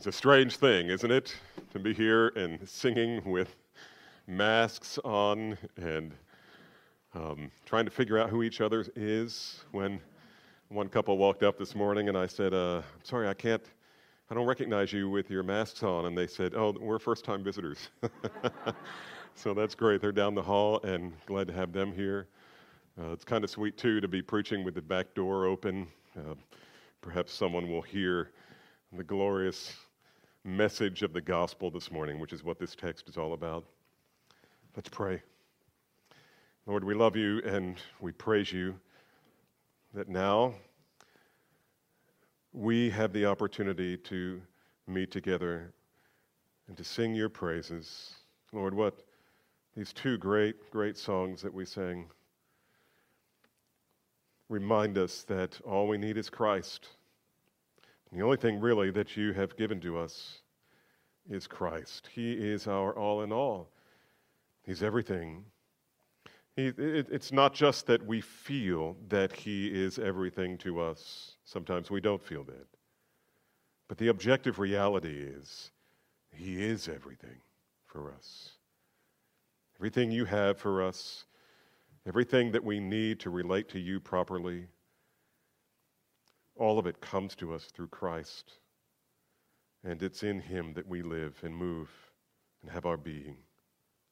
It's a strange thing, isn't it, to be here and singing with masks on and um, trying to figure out who each other is. When one couple walked up this morning and I said, uh, I'm sorry, I can't, I don't recognize you with your masks on. And they said, Oh, we're first time visitors. so that's great. They're down the hall and glad to have them here. Uh, it's kind of sweet, too, to be preaching with the back door open. Uh, perhaps someone will hear the glorious message of the gospel this morning, which is what this text is all about. Let's pray. Lord, we love you and we praise you that now we have the opportunity to meet together and to sing your praises. Lord, what these two great, great songs that we sang remind us that all we need is Christ. The only thing really that you have given to us is Christ. He is our all in all, He's everything. He, it, it's not just that we feel that He is everything to us. Sometimes we don't feel that. But the objective reality is He is everything for us. Everything you have for us, everything that we need to relate to you properly all of it comes to us through Christ. And it's in Him that we live and move and have our being.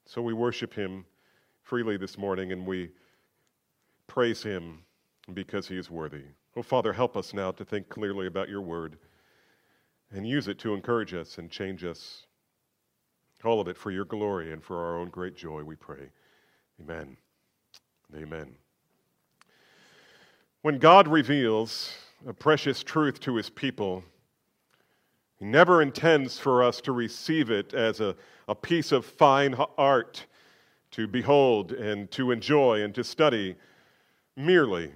So we worship Him freely this morning and we praise Him because He is worthy. Oh, Father, help us now to think clearly about your word and use it to encourage us and change us. All of it for your glory and for our own great joy, we pray. Amen. Amen. When God reveals a precious truth to his people. He never intends for us to receive it as a, a piece of fine art to behold and to enjoy and to study merely.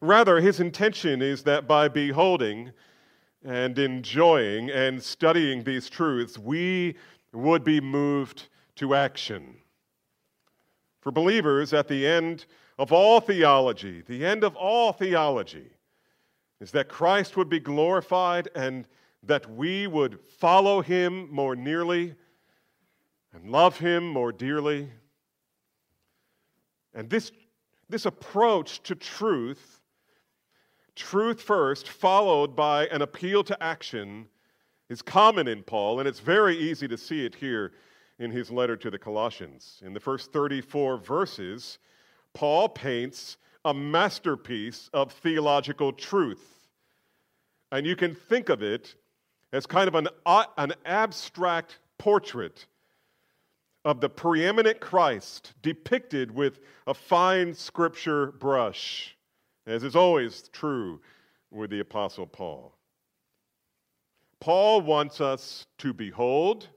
Rather, his intention is that by beholding and enjoying and studying these truths, we would be moved to action. For believers, at the end of all theology, the end of all theology, is that Christ would be glorified and that we would follow him more nearly and love him more dearly. And this, this approach to truth, truth first, followed by an appeal to action, is common in Paul, and it's very easy to see it here in his letter to the Colossians. In the first 34 verses, Paul paints a masterpiece of theological truth. And you can think of it as kind of an, uh, an abstract portrait of the preeminent Christ depicted with a fine scripture brush, as is always true with the Apostle Paul. Paul wants us to behold,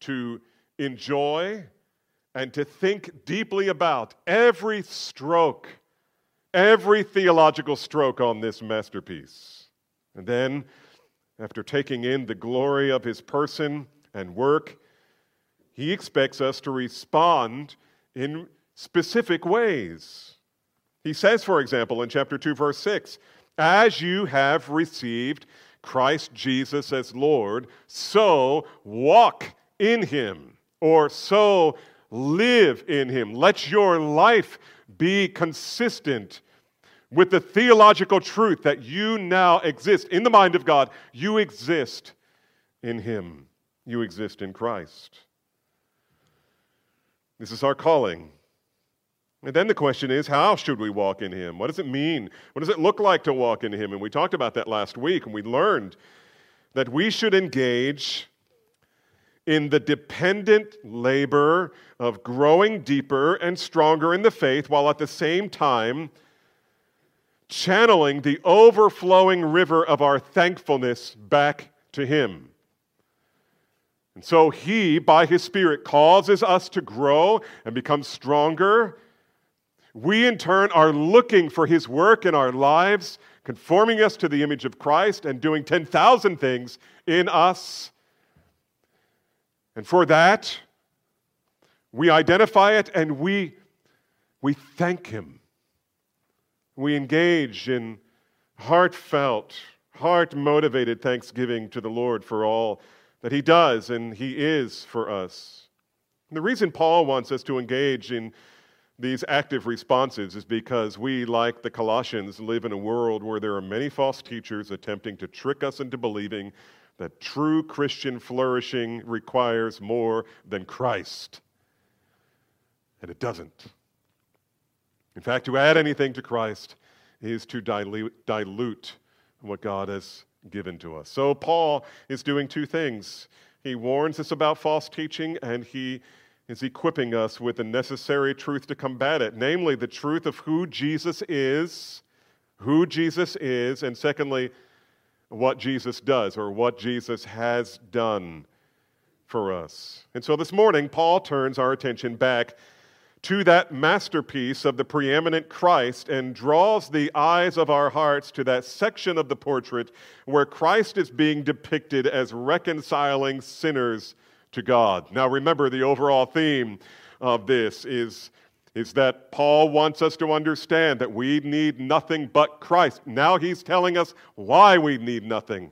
to enjoy, and to think deeply about every stroke every theological stroke on this masterpiece. And then, after taking in the glory of his person and work, he expects us to respond in specific ways. He says, for example, in chapter 2, verse 6, as you have received Christ Jesus as Lord, so walk in him, or so live in him. Let your life be consistent with the theological truth that you now exist in the mind of God. You exist in Him, you exist in Christ. This is our calling. And then the question is, how should we walk in Him? What does it mean? What does it look like to walk in Him? And we talked about that last week, and we learned that we should engage in the dependent labor of growing deeper and stronger in the faith while at the same time channeling the overflowing river of our thankfulness back to Him. And so He, by His Spirit, causes us to grow and become stronger. We, in turn, are looking for His work in our lives, conforming us to the image of Christ and doing 10,000 things in us and for that, we identify it and we, we thank Him. We engage in heartfelt heart motivated thanksgiving to the Lord for all that He does and He is for us. And the reason Paul wants us to engage in these active responses is because we, like the Colossians, live in a world where there are many false teachers attempting to trick us into believing that true Christian flourishing requires more than Christ. And it doesn't. In fact, to add anything to Christ is to dilute, dilute what God has given to us. So, Paul is doing two things. He warns us about false teaching, and he is equipping us with the necessary truth to combat it, namely the truth of who Jesus is, who Jesus is, and secondly, what Jesus does or what Jesus has done for us. And so this morning, Paul turns our attention back to that masterpiece of the preeminent Christ and draws the eyes of our hearts to that section of the portrait where Christ is being depicted as reconciling sinners to God. Now, remember, the overall theme of this is is that Paul wants us to understand that we need nothing but Christ. Now he's telling us why we need nothing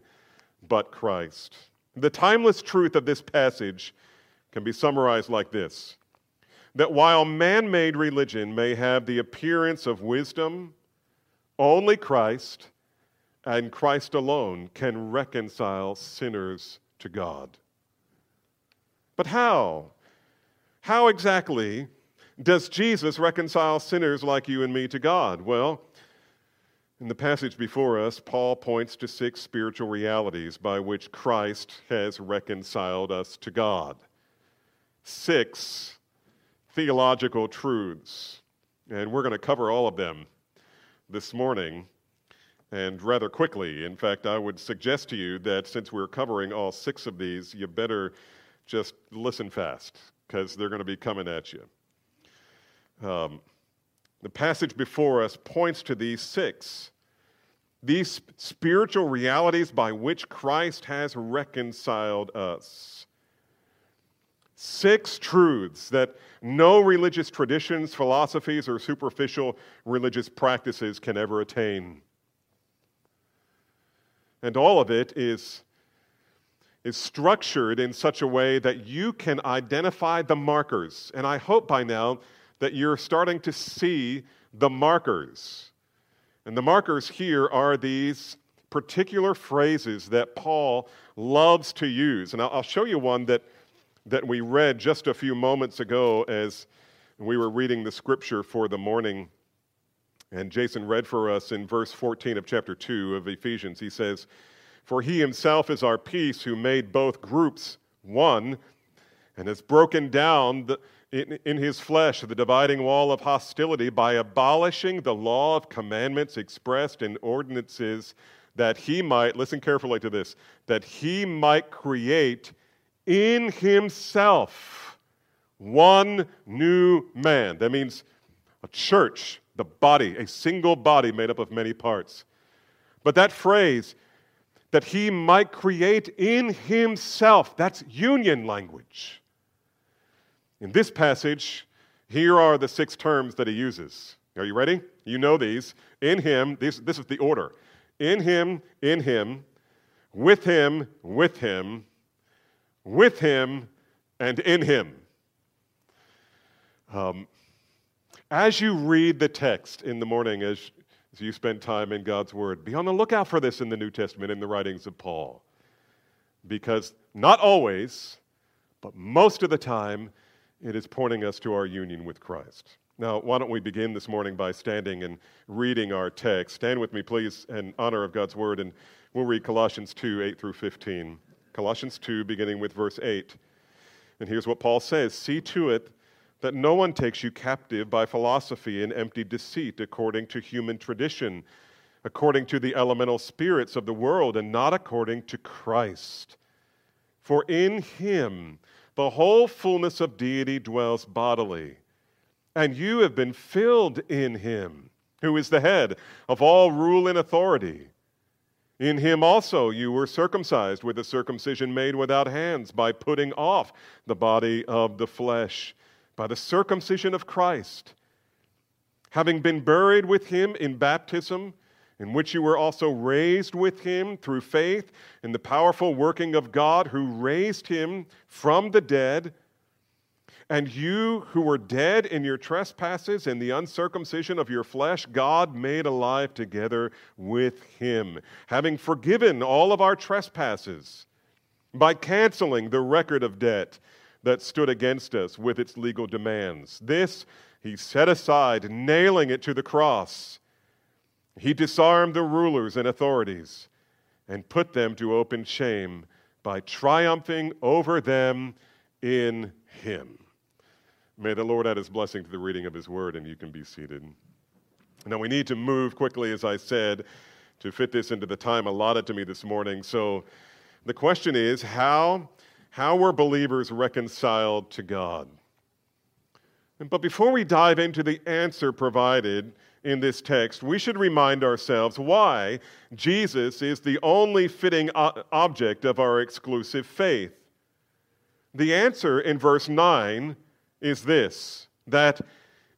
but Christ. The timeless truth of this passage can be summarized like this that while man made religion may have the appearance of wisdom, only Christ and Christ alone can reconcile sinners to God. But how? How exactly does Jesus reconcile sinners like you and me to God? Well, in the passage before us, Paul points to six spiritual realities by which Christ has reconciled us to God. Six theological truths. And we're going to cover all of them this morning and rather quickly. In fact, I would suggest to you that since we're covering all six of these, you better just listen fast because they're going to be coming at you. Um, the passage before us points to these six, these spiritual realities by which Christ has reconciled us. Six truths that no religious traditions, philosophies, or superficial religious practices can ever attain. And all of it is, is structured in such a way that you can identify the markers. And I hope by now that you're starting to see the markers. And the markers here are these particular phrases that Paul loves to use. And I'll show you one that, that we read just a few moments ago as we were reading the scripture for the morning. And Jason read for us in verse 14 of chapter 2 of Ephesians. He says, For he himself is our peace, who made both groups one and has broken down the in, in his flesh the dividing wall of hostility by abolishing the law of commandments expressed in ordinances that he might, listen carefully to this, that he might create in himself one new man. That means a church, the body, a single body made up of many parts. But that phrase, that he might create in himself, that's union language. In this passage, here are the six terms that he uses. Are you ready? You know these. In him, this, this is the order. In him, in him, with him, with him, with him, and in him. Um, as you read the text in the morning, as, as you spend time in God's Word, be on the lookout for this in the New Testament, in the writings of Paul. Because not always, but most of the time, it is pointing us to our union with Christ. Now, why don't we begin this morning by standing and reading our text? Stand with me, please, in honor of God's word, and we'll read Colossians 2 8 through 15. Colossians 2, beginning with verse 8. And here's what Paul says See to it that no one takes you captive by philosophy and empty deceit according to human tradition, according to the elemental spirits of the world, and not according to Christ. For in him, the whole fullness of deity dwells bodily. And you have been filled in him, who is the head of all rule and authority. In him also you were circumcised with a circumcision made without hands, by putting off the body of the flesh, by the circumcision of Christ. Having been buried with him in baptism, in which you were also raised with him through faith in the powerful working of God who raised him from the dead. And you who were dead in your trespasses and the uncircumcision of your flesh, God made alive together with him, having forgiven all of our trespasses by canceling the record of debt that stood against us with its legal demands. This he set aside, nailing it to the cross. He disarmed the rulers and authorities and put them to open shame by triumphing over them in Him. May the Lord add His blessing to the reading of His word, and you can be seated. Now, we need to move quickly, as I said, to fit this into the time allotted to me this morning. So, the question is how, how were believers reconciled to God? But before we dive into the answer provided, in this text, we should remind ourselves why Jesus is the only fitting object of our exclusive faith. The answer in verse 9 is this that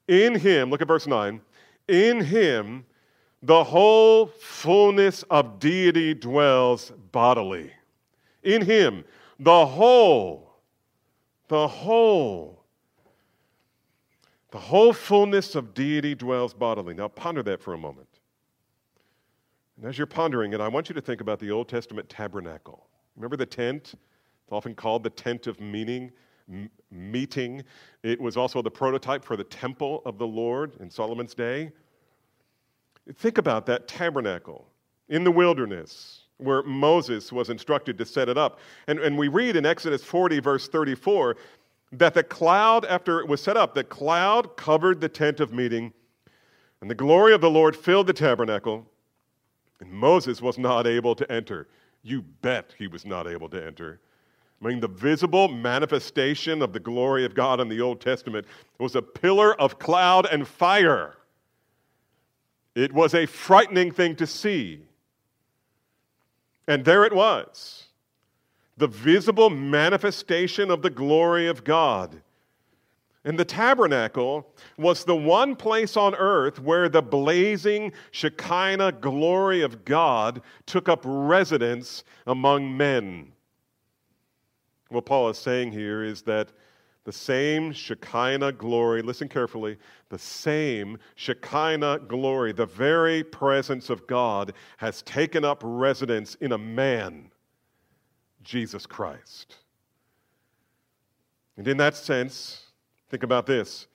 in him, look at verse 9, in him the whole fullness of deity dwells bodily. In him, the whole, the whole the whole fullness of deity dwells bodily. Now, ponder that for a moment. And as you're pondering it, I want you to think about the Old Testament tabernacle. Remember the tent? It's often called the tent of meaning, m- meeting. It was also the prototype for the temple of the Lord in Solomon's day. Think about that tabernacle in the wilderness where Moses was instructed to set it up. And, and we read in Exodus 40, verse 34, that the cloud, after it was set up, the cloud covered the tent of meeting, and the glory of the Lord filled the tabernacle, and Moses was not able to enter. You bet he was not able to enter. I mean, the visible manifestation of the glory of God in the Old Testament was a pillar of cloud and fire. It was a frightening thing to see. And there it was the visible manifestation of the glory of God. And the tabernacle was the one place on earth where the blazing Shekinah glory of God took up residence among men. What Paul is saying here is that the same Shekinah glory, listen carefully, the same Shekinah glory, the very presence of God, has taken up residence in a man Jesus Christ. And in that sense, think about this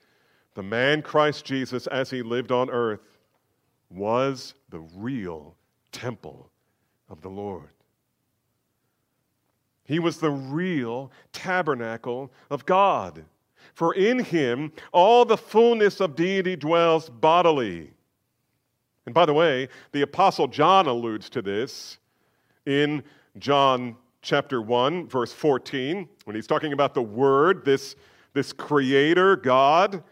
the man Christ Jesus, as he lived on earth, was the real temple of the Lord. He was the real tabernacle of God. For in him all the fullness of deity dwells bodily. And by the way, the Apostle John alludes to this in John chapter 1, verse 14, when he's talking about the Word, this, this creator God.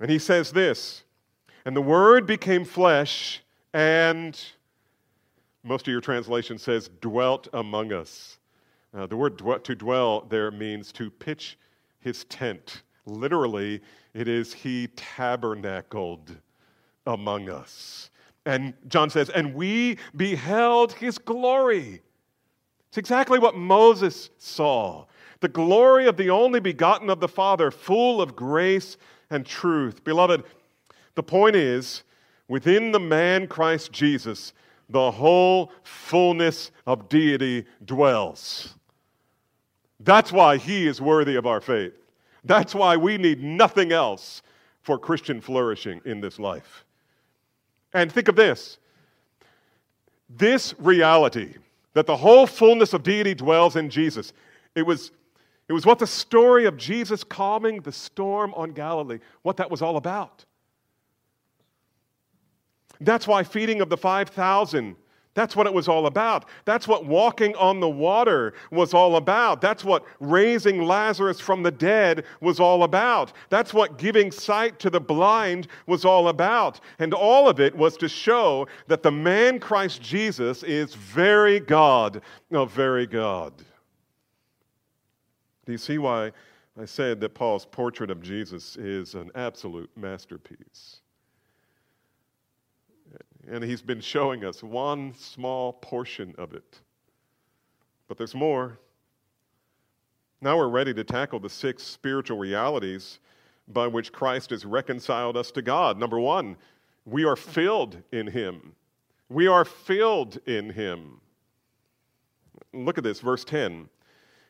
And he says this And the Word became flesh and, most of your translation says, dwelt among us. Uh, the word to dwell there means to pitch his tent. Literally, it is he tabernacled among us. And John says, and we beheld his glory it's exactly what Moses saw the glory of the only begotten of the Father, full of grace and truth. Beloved, the point is within the man Christ Jesus, the whole fullness of deity dwells. That's why he is worthy of our faith. That's why we need nothing else for Christian flourishing in this life. And think of this this reality that the whole fullness of deity dwells in Jesus. It was, it was what the story of Jesus calming the storm on Galilee, what that was all about. That's why feeding of the 5,000 that's what it was all about. That's what walking on the water was all about. That's what raising Lazarus from the dead was all about. That's what giving sight to the blind was all about. And all of it was to show that the man Christ Jesus is very God of very God. Do you see why I said that Paul's portrait of Jesus is an absolute masterpiece? And he's been showing us one small portion of it. But there's more. Now we're ready to tackle the six spiritual realities by which Christ has reconciled us to God. Number one, we are filled in him. We are filled in him. Look at this, verse 10.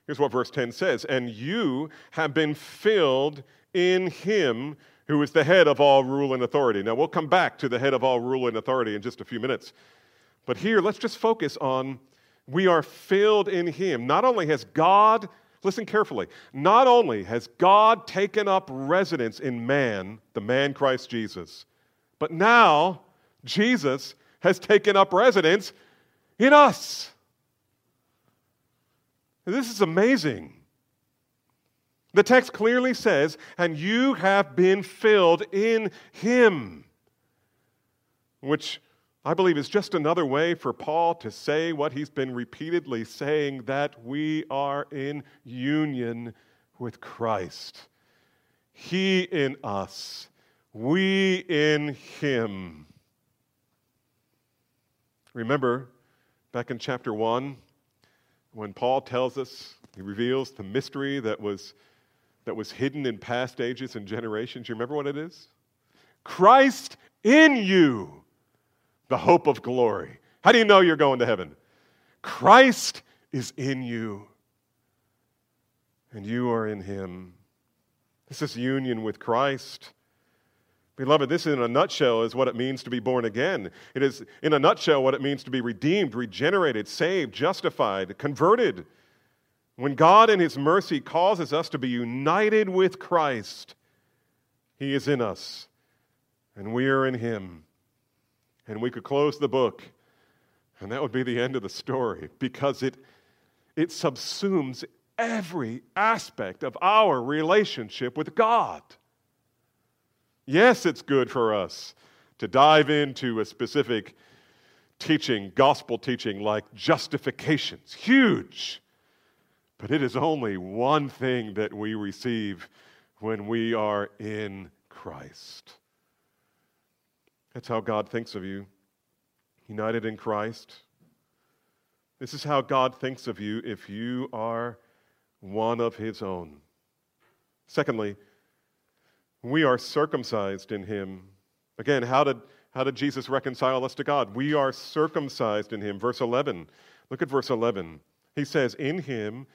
Here's what verse 10 says And you have been filled in him who is the head of all rule and authority. Now, we'll come back to the head of all rule and authority in just a few minutes. But here, let's just focus on we are filled in him. Not only has God, listen carefully, not only has God taken up residence in man, the man Christ Jesus, but now Jesus has taken up residence in us. This is amazing. The text clearly says, and you have been filled in him, which I believe is just another way for Paul to say what he's been repeatedly saying that we are in union with Christ. He in us, we in him. Remember back in chapter 1 when Paul tells us, he reveals the mystery that was, that was hidden in past ages and generations. You remember what it is? Christ in you, the hope of glory. How do you know you're going to heaven? Christ is in you, and you are in him. This is union with Christ. Beloved, this in a nutshell is what it means to be born again. It is, in a nutshell, what it means to be redeemed, regenerated, saved, justified, converted. When God, in His mercy, causes us to be united with Christ, He is in us, and we are in Him. And we could close the book, and that would be the end of the story because it, it subsumes every aspect of our relationship with God. Yes, it's good for us to dive into a specific teaching, gospel teaching like justification. It's huge. But it is only one thing that we receive when we are in Christ. That's how God thinks of you, united in Christ. This is how God thinks of you if you are one of His own. Secondly, we are circumcised in him. Again, how did, how did Jesus reconcile us to God? We are circumcised in him. Verse 11. Look at verse 11. He says, In him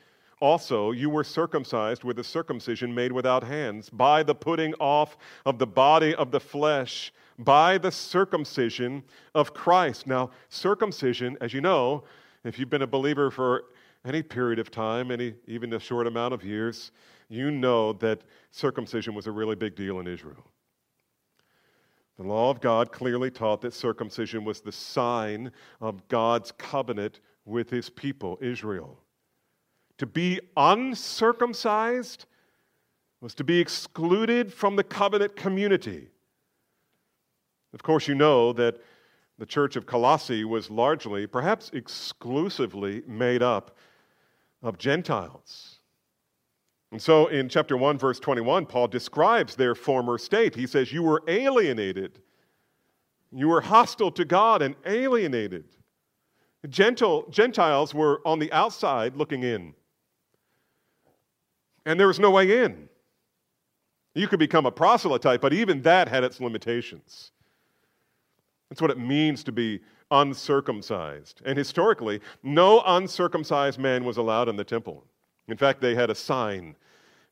also you were circumcised with a circumcision made without hands, by the putting off of the body of the flesh, by the circumcision of Christ. Now, circumcision, as you know, if you've been a believer for any period of time, any even a short amount of years, you know that circumcision was a really big deal in Israel. The law of God clearly taught that circumcision was the sign of God's covenant with his people, Israel. To be uncircumcised was to be excluded from the covenant community. Of course, you know that the church of Colossae was largely, perhaps exclusively, made up of Gentiles. And so in chapter 1, verse 21, Paul describes their former state. He says, You were alienated. You were hostile to God and alienated. Gentle, Gentiles were on the outside looking in. And there was no way in. You could become a proselyte, but even that had its limitations. That's what it means to be uncircumcised. And historically, no uncircumcised man was allowed in the temple. In fact, they had a sign,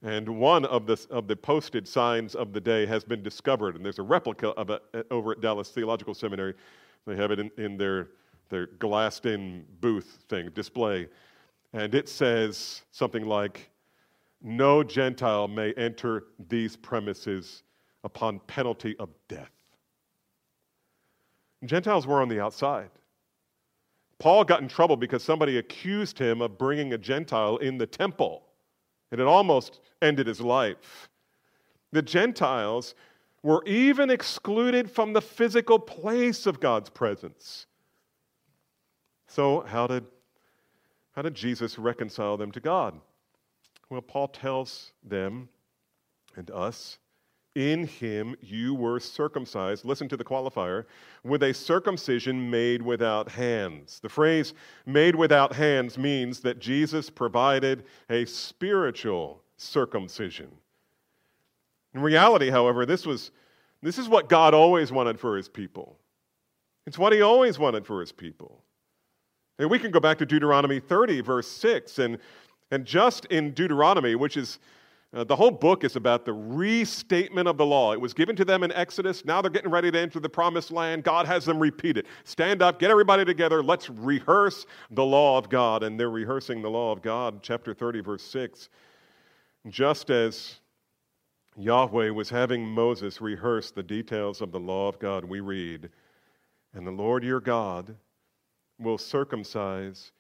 and one of the, of the posted signs of the day has been discovered, and there's a replica of it uh, over at Dallas Theological Seminary. They have it in, in their, their glassed in booth thing, display. And it says something like, No Gentile may enter these premises upon penalty of death. Gentiles were on the outside. Paul got in trouble because somebody accused him of bringing a Gentile in the temple, and it almost ended his life. The Gentiles were even excluded from the physical place of God's presence. So, how did, how did Jesus reconcile them to God? Well, Paul tells them and us in him you were circumcised, listen to the qualifier, with a circumcision made without hands. The phrase made without hands means that Jesus provided a spiritual circumcision. In reality, however, this, was, this is what God always wanted for his people. It's what he always wanted for his people. And we can go back to Deuteronomy 30, verse 6, and, and just in Deuteronomy, which is uh, the whole book is about the restatement of the law. It was given to them in Exodus. Now they're getting ready to enter the promised land. God has them repeat it. Stand up, get everybody together. Let's rehearse the law of God. And they're rehearsing the law of God, chapter 30, verse 6. Just as Yahweh was having Moses rehearse the details of the law of God, we read, And the Lord your God will circumcise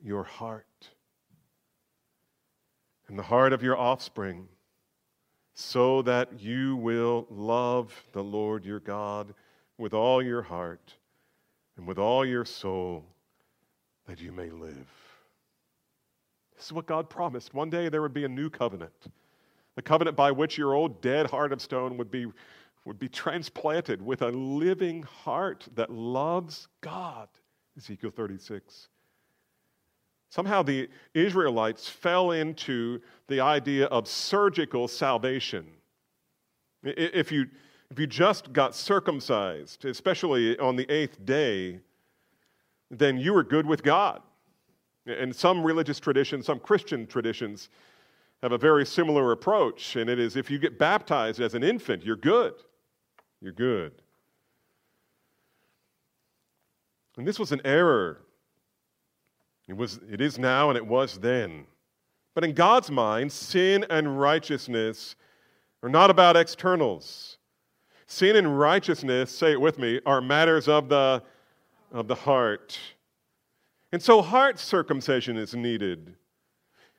your heart and the heart of your offspring, so that you will love the Lord your God with all your heart and with all your soul, that you may live. This is what God promised. One day there would be a new covenant, the covenant by which your old dead heart of stone would be, would be transplanted with a living heart that loves God. Ezekiel 36. Somehow the Israelites fell into the idea of surgical salvation. If you, if you just got circumcised, especially on the eighth day, then you were good with God. And some religious traditions, some Christian traditions, have a very similar approach, and it is if you get baptized as an infant, you're good. You're good. And this was an error it, was, it is now and it was then. But in God's mind, sin and righteousness are not about externals. Sin and righteousness, say it with me, are matters of the, of the heart. And so heart circumcision is needed.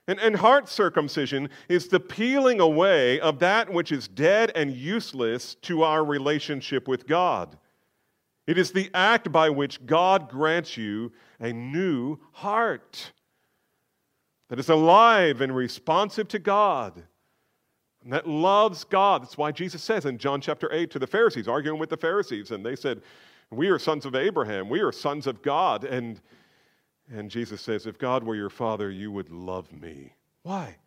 And, and heart circumcision is the peeling away of that which is dead and useless to our relationship with God. It is the act by which God grants you a new heart that is alive and responsive to God and that loves God. That's why Jesus says in John chapter 8 to the Pharisees, arguing with the Pharisees, and they said, We are sons of Abraham, we are sons of God. And, and Jesus says, If God were your father, you would love me. Why?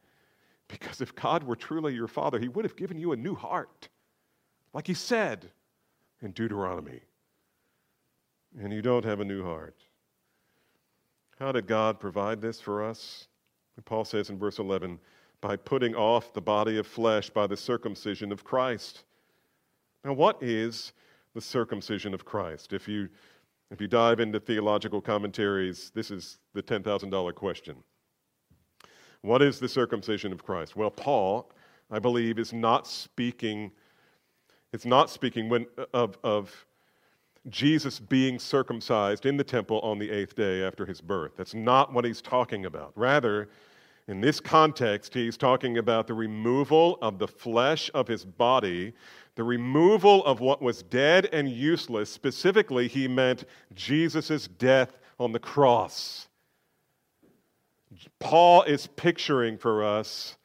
Because if God were truly your father, he would have given you a new heart, like he said in Deuteronomy and you don't have a new heart. How did God provide this for us? Paul says in verse 11, by putting off the body of flesh by the circumcision of Christ. Now, what is the circumcision of Christ? If you, if you dive into theological commentaries, this is the $10,000 question. What is the circumcision of Christ? Well, Paul, I believe, is not speaking, it's not speaking when, of, of Jesus being circumcised in the temple on the eighth day after his birth. That's not what he's talking about. Rather, in this context, he's talking about the removal of the flesh of his body, the removal of what was dead and useless. Specifically, he meant Jesus' death on the cross. Paul is picturing for us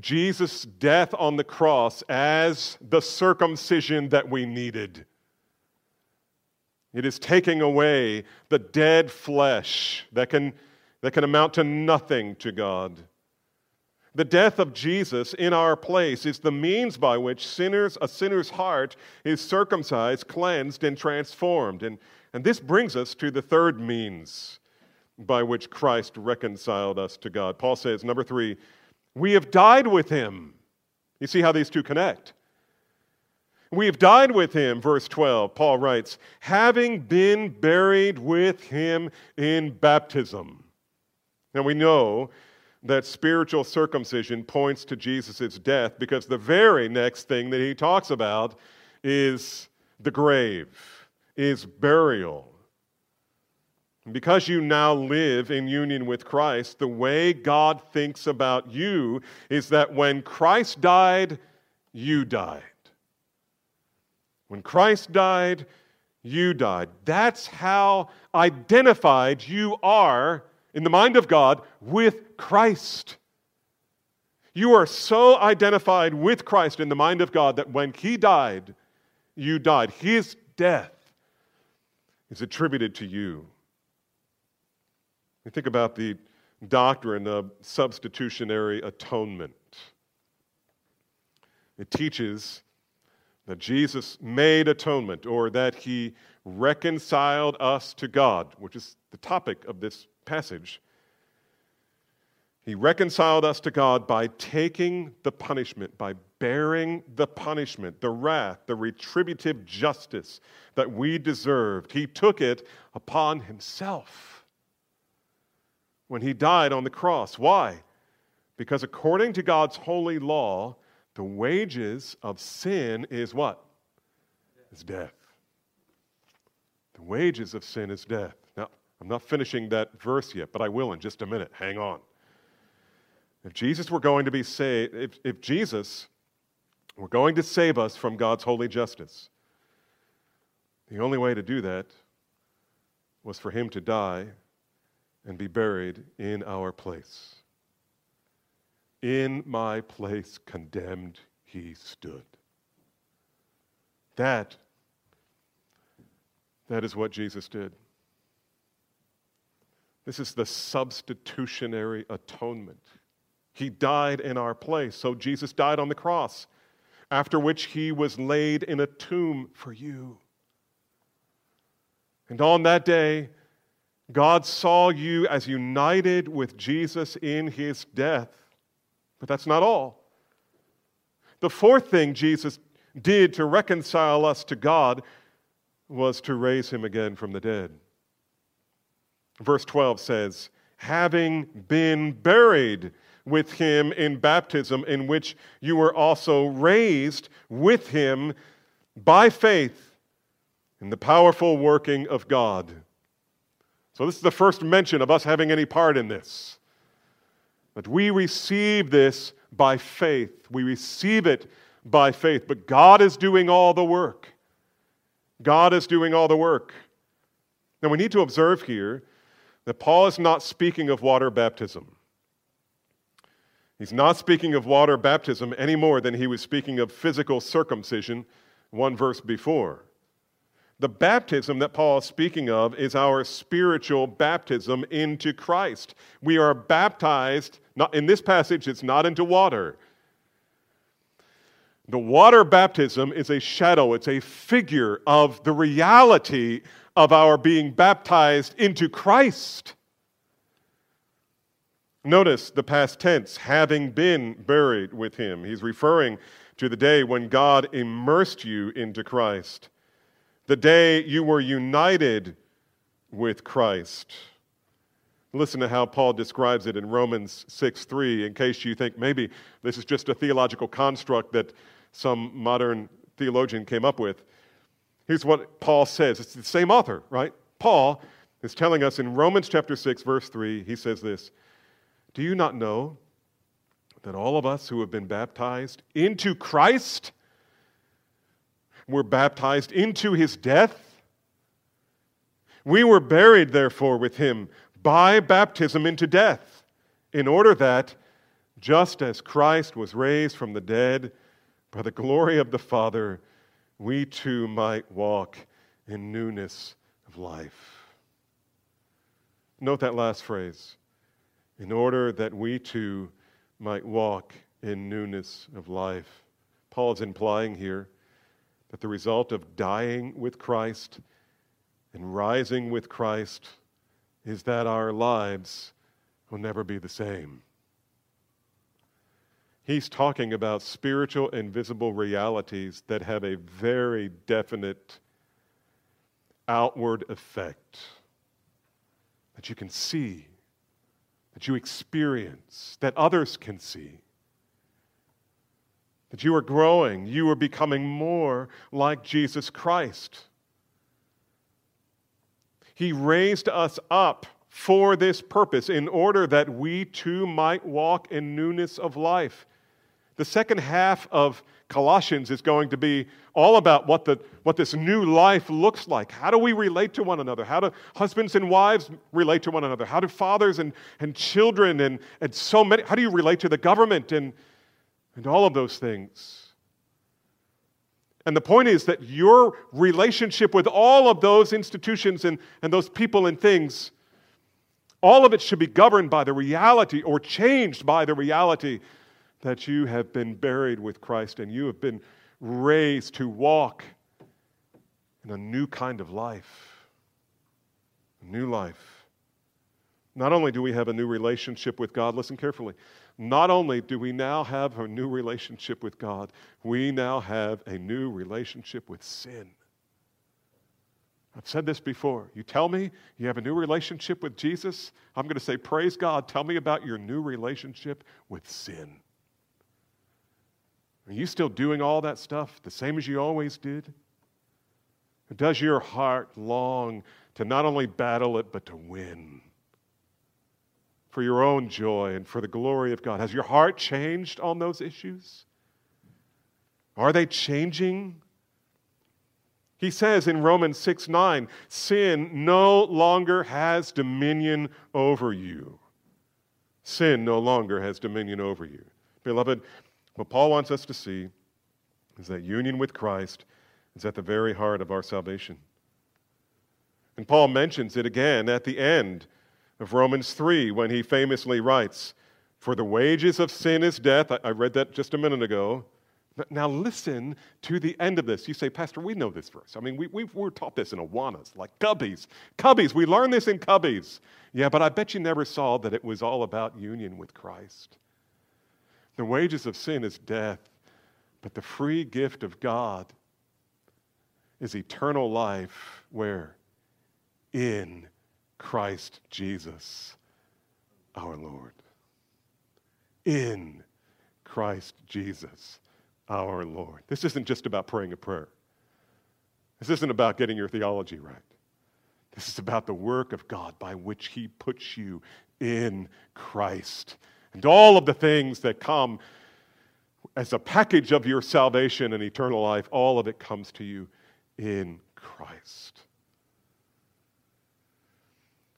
Jesus' death on the cross as the circumcision that we needed. It is taking away the dead flesh that can, that can amount to nothing to God. The death of Jesus in our place is the means by which sinners, a sinner's heart is circumcised, cleansed, and transformed. And, and this brings us to the third means by which Christ reconciled us to God. Paul says, number three, we have died with him. You see how these two connect? We have died with him, verse 12. Paul writes, having been buried with him in baptism. Now we know that spiritual circumcision points to Jesus' death because the very next thing that he talks about is the grave, is burial. Because you now live in union with Christ, the way God thinks about you is that when Christ died, you died. When Christ died, you died. That's how identified you are in the mind of God with Christ. You are so identified with Christ in the mind of God that when He died, you died. His death is attributed to you. You think about the doctrine of substitutionary atonement. It teaches that Jesus made atonement or that he reconciled us to God, which is the topic of this passage. He reconciled us to God by taking the punishment, by bearing the punishment, the wrath, the retributive justice that we deserved. He took it upon himself when he died on the cross. Why? Because according to God's holy law, the wages of sin is what? Is death. The wages of sin is death. Now, I'm not finishing that verse yet, but I will in just a minute. Hang on. If Jesus were going to be saved, if, if Jesus were going to save us from God's holy justice, the only way to do that was for him to die and be buried in our place. In my place, condemned, he stood. That, that is what Jesus did. This is the substitutionary atonement. He died in our place. So Jesus died on the cross, after which he was laid in a tomb for you. And on that day, God saw you as united with Jesus in his death. But that's not all. The fourth thing Jesus did to reconcile us to God was to raise him again from the dead. Verse 12 says, having been buried with him in baptism, in which you were also raised with him by faith in the powerful working of God. So, this is the first mention of us having any part in this. But we receive this by faith. We receive it by faith. But God is doing all the work. God is doing all the work. Now, we need to observe here that Paul is not speaking of water baptism. He's not speaking of water baptism any more than he was speaking of physical circumcision one verse before. The baptism that Paul is speaking of is our spiritual baptism into Christ. We are baptized, not, in this passage, it's not into water. The water baptism is a shadow, it's a figure of the reality of our being baptized into Christ. Notice the past tense, having been buried with him. He's referring to the day when God immersed you into Christ, the day you were united with Christ. Listen to how Paul describes it in Romans 6 3, in case you think maybe this is just a theological construct that some modern theologian came up with. Here's what Paul says. It's the same author, right? Paul is telling us in Romans chapter 6, verse 3, he says this do you not know that all of us who have been baptized into Christ were baptized into his death? We were buried, therefore, with him by baptism into death, in order that, just as Christ was raised from the dead by the glory of the Father, we too might walk in newness of life. Note that last phrase in order that we too might walk in newness of life. Paul is implying here that the result of dying with Christ and rising with Christ is that our lives will never be the same. He's talking about spiritual and visible realities that have a very definite outward effect that you can see that you experience, that others can see. That you are growing, you are becoming more like Jesus Christ. He raised us up for this purpose in order that we too might walk in newness of life. The second half of Colossians is going to be all about what, the, what this new life looks like. How do we relate to one another? How do husbands and wives relate to one another? How do fathers and, and children and, and so many, how do you relate to the government and, and all of those things? And the point is that your relationship with all of those institutions and, and those people and things, all of it should be governed by the reality or changed by the reality that you have been buried with Christ and you have been raised to walk in a new kind of life. A new life. Not only do we have a new relationship with God, listen carefully. Not only do we now have a new relationship with God, we now have a new relationship with sin. I've said this before. You tell me you have a new relationship with Jesus, I'm going to say, Praise God. Tell me about your new relationship with sin. Are you still doing all that stuff the same as you always did? Does your heart long to not only battle it, but to win? For your own joy and for the glory of God. Has your heart changed on those issues? Are they changing? He says in Romans 6 9, sin no longer has dominion over you. Sin no longer has dominion over you. Beloved, what Paul wants us to see is that union with Christ is at the very heart of our salvation. And Paul mentions it again at the end of Romans 3 when he famously writes, For the wages of sin is death. I read that just a minute ago. Now listen to the end of this. You say, Pastor, we know this verse. I mean, we, we were taught this in Awanas, like Cubbies. Cubbies, we learned this in Cubbies. Yeah, but I bet you never saw that it was all about union with Christ. The wages of sin is death, but the free gift of God is eternal life where? In Christ Jesus our Lord. In Christ Jesus our Lord. This isn't just about praying a prayer. This isn't about getting your theology right. This is about the work of God by which He puts you in Christ and all of the things that come as a package of your salvation and eternal life, all of it comes to you in Christ.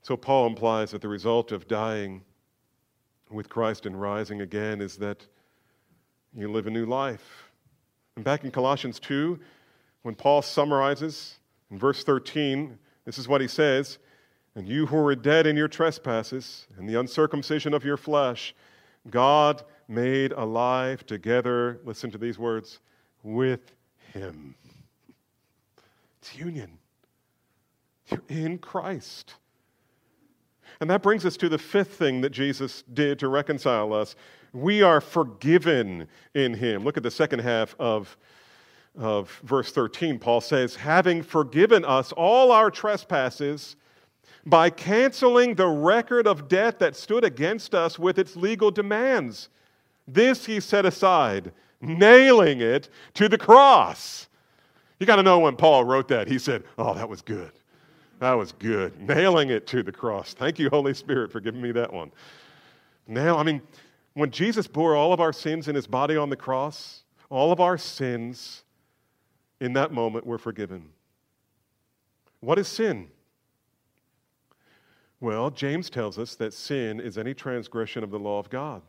So, Paul implies that the result of dying with Christ and rising again is that you live a new life. And back in Colossians 2, when Paul summarizes in verse 13, this is what he says And you who were dead in your trespasses and the uncircumcision of your flesh, God made alive together, listen to these words, with him. It's union. You're in Christ. And that brings us to the fifth thing that Jesus did to reconcile us. We are forgiven in him. Look at the second half of, of verse 13. Paul says, Having forgiven us all our trespasses, by canceling the record of debt that stood against us with its legal demands. This he set aside, nailing it to the cross. You got to know when Paul wrote that, he said, Oh, that was good. That was good. Nailing it to the cross. Thank you, Holy Spirit, for giving me that one. Now, I mean, when Jesus bore all of our sins in his body on the cross, all of our sins in that moment were forgiven. What is sin? Well, James tells us that sin is any transgression of the law of God.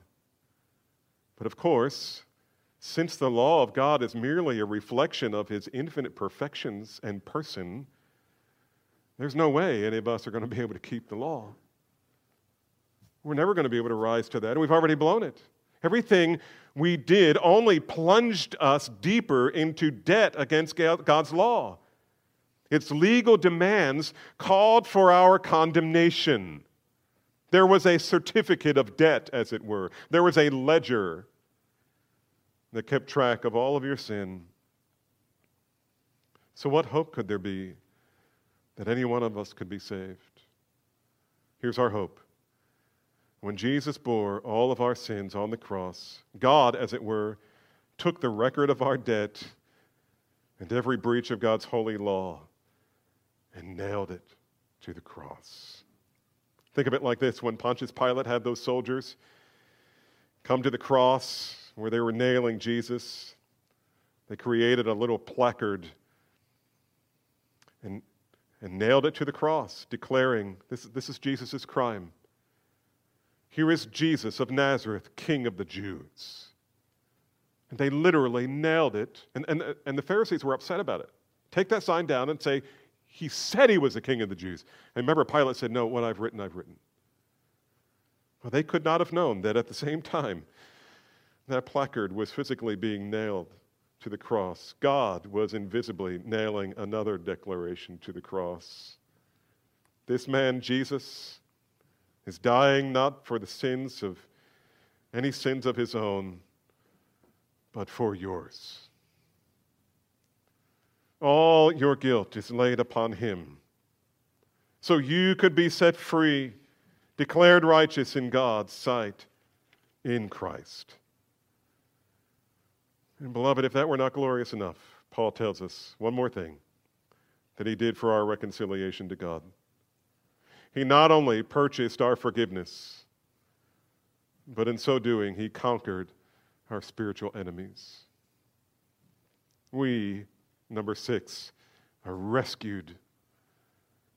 But of course, since the law of God is merely a reflection of his infinite perfections and person, there's no way any of us are going to be able to keep the law. We're never going to be able to rise to that, and we've already blown it. Everything we did only plunged us deeper into debt against God's law. Its legal demands called for our condemnation. There was a certificate of debt, as it were. There was a ledger that kept track of all of your sin. So, what hope could there be that any one of us could be saved? Here's our hope. When Jesus bore all of our sins on the cross, God, as it were, took the record of our debt and every breach of God's holy law and nailed it to the cross. Think of it like this when Pontius Pilate had those soldiers come to the cross, where they were nailing Jesus, they created a little placard and, and nailed it to the cross, declaring, This, this is Jesus' crime. Here is Jesus of Nazareth, King of the Jews. And they literally nailed it. And, and, and the Pharisees were upset about it. Take that sign down and say, He said he was the King of the Jews. And remember, Pilate said, No, what I've written, I've written. Well, they could not have known that at the same time, that placard was physically being nailed to the cross. God was invisibly nailing another declaration to the cross. This man, Jesus, is dying not for the sins of any sins of his own, but for yours. All your guilt is laid upon him. So you could be set free, declared righteous in God's sight in Christ. And beloved, if that were not glorious enough, Paul tells us one more thing that he did for our reconciliation to God. He not only purchased our forgiveness, but in so doing, he conquered our spiritual enemies. We, number six, are rescued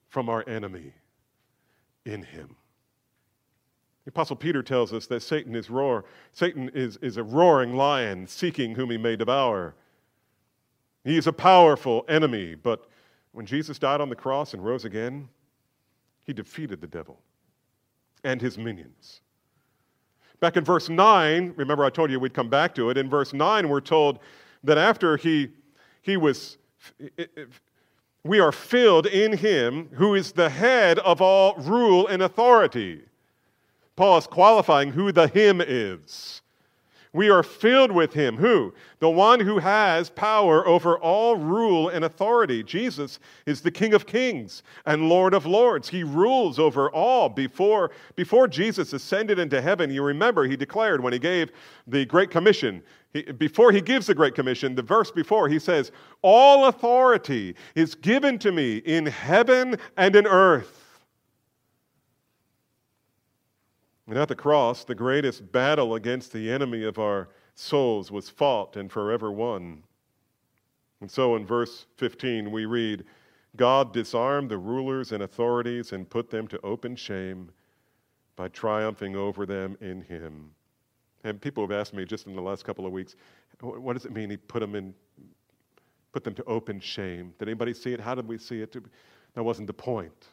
from our enemy in him. The Apostle Peter tells us that Satan is roar. Satan is, is a roaring lion seeking whom he may devour. He is a powerful enemy, but when Jesus died on the cross and rose again, he defeated the devil and his minions. Back in verse 9, remember I told you we'd come back to it. In verse 9, we're told that after he, he was, we are filled in him who is the head of all rule and authority. Paul is qualifying who the him is. We are filled with him. Who? The one who has power over all rule and authority. Jesus is the King of kings and Lord of lords. He rules over all. Before, before Jesus ascended into heaven, you remember he declared when he gave the Great Commission, he, before he gives the Great Commission, the verse before, he says, All authority is given to me in heaven and in earth. And at the cross, the greatest battle against the enemy of our souls was fought and forever won. And so in verse 15, we read, God disarmed the rulers and authorities and put them to open shame by triumphing over them in him. And people have asked me just in the last couple of weeks, what does it mean he put them in put them to open shame? Did anybody see it? How did we see it? That wasn't the point.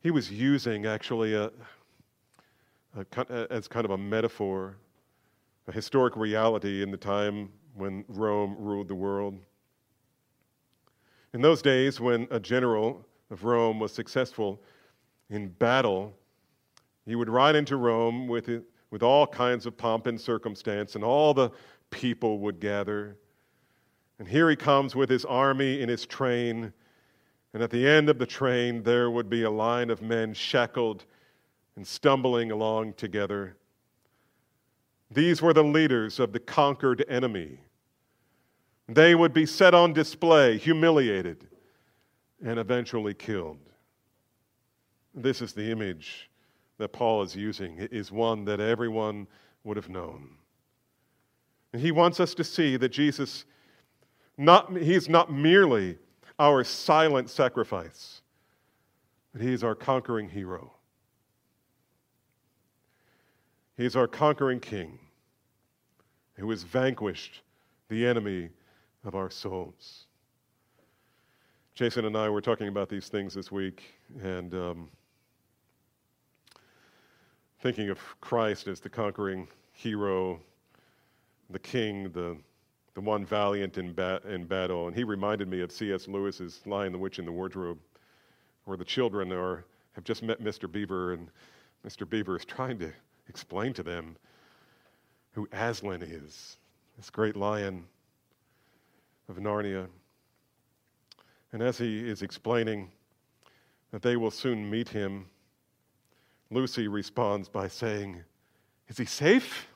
He was using actually a as kind of a metaphor, a historic reality in the time when Rome ruled the world. In those days, when a general of Rome was successful in battle, he would ride into Rome with, with all kinds of pomp and circumstance, and all the people would gather. And here he comes with his army in his train. And at the end of the train, there would be a line of men shackled and stumbling along together. These were the leaders of the conquered enemy. They would be set on display, humiliated, and eventually killed. This is the image that Paul is using. It is one that everyone would have known. And he wants us to see that Jesus, not, he's not merely our silent sacrifice, but he is our conquering hero. He's our conquering king who has vanquished the enemy of our souls. Jason and I were talking about these things this week and um, thinking of Christ as the conquering hero, the king, the, the one valiant in, in battle. And he reminded me of C.S. Lewis's Lion, the Witch, in the Wardrobe, where the children are, have just met Mr. Beaver, and Mr. Beaver is trying to explain to them who Aslan is, this great lion of Narnia. And as he is explaining that they will soon meet him, Lucy responds by saying, Is he safe?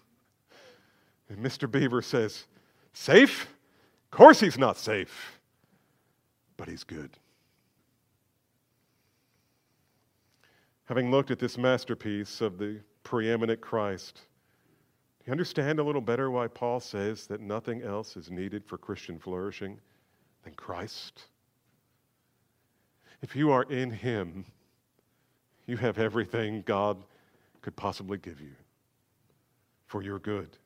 And Mr. Beaver says, Safe? Of course he's not safe, but he's good. Having looked at this masterpiece of the preeminent Christ, You understand a little better why Paul says that nothing else is needed for Christian flourishing than Christ? If you are in Him, you have everything God could possibly give you for your good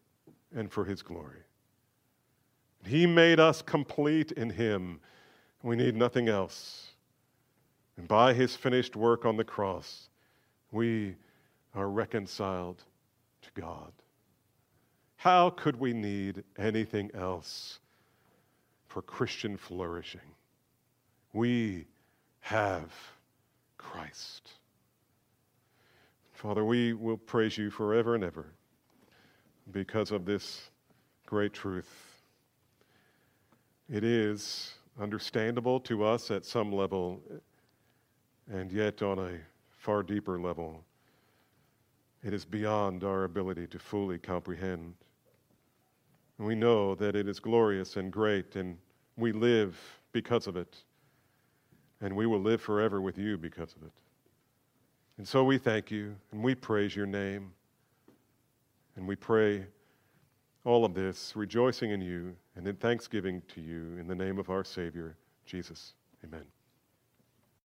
and for His glory. He made us complete in Him. We need nothing else. And by His finished work on the cross, we are reconciled to God. How could we need anything else for Christian flourishing? We have Christ. Father, we will praise you forever and ever because of this great truth. It is understandable to us at some level, and yet on a far deeper level, it is beyond our ability to fully comprehend. And we know that it is glorious and great, and we live because of it. And we will live forever with you because of it. And so we thank you, and we praise your name. And we pray all of this, rejoicing in you and in thanksgiving to you in the name of our Savior, Jesus. Amen.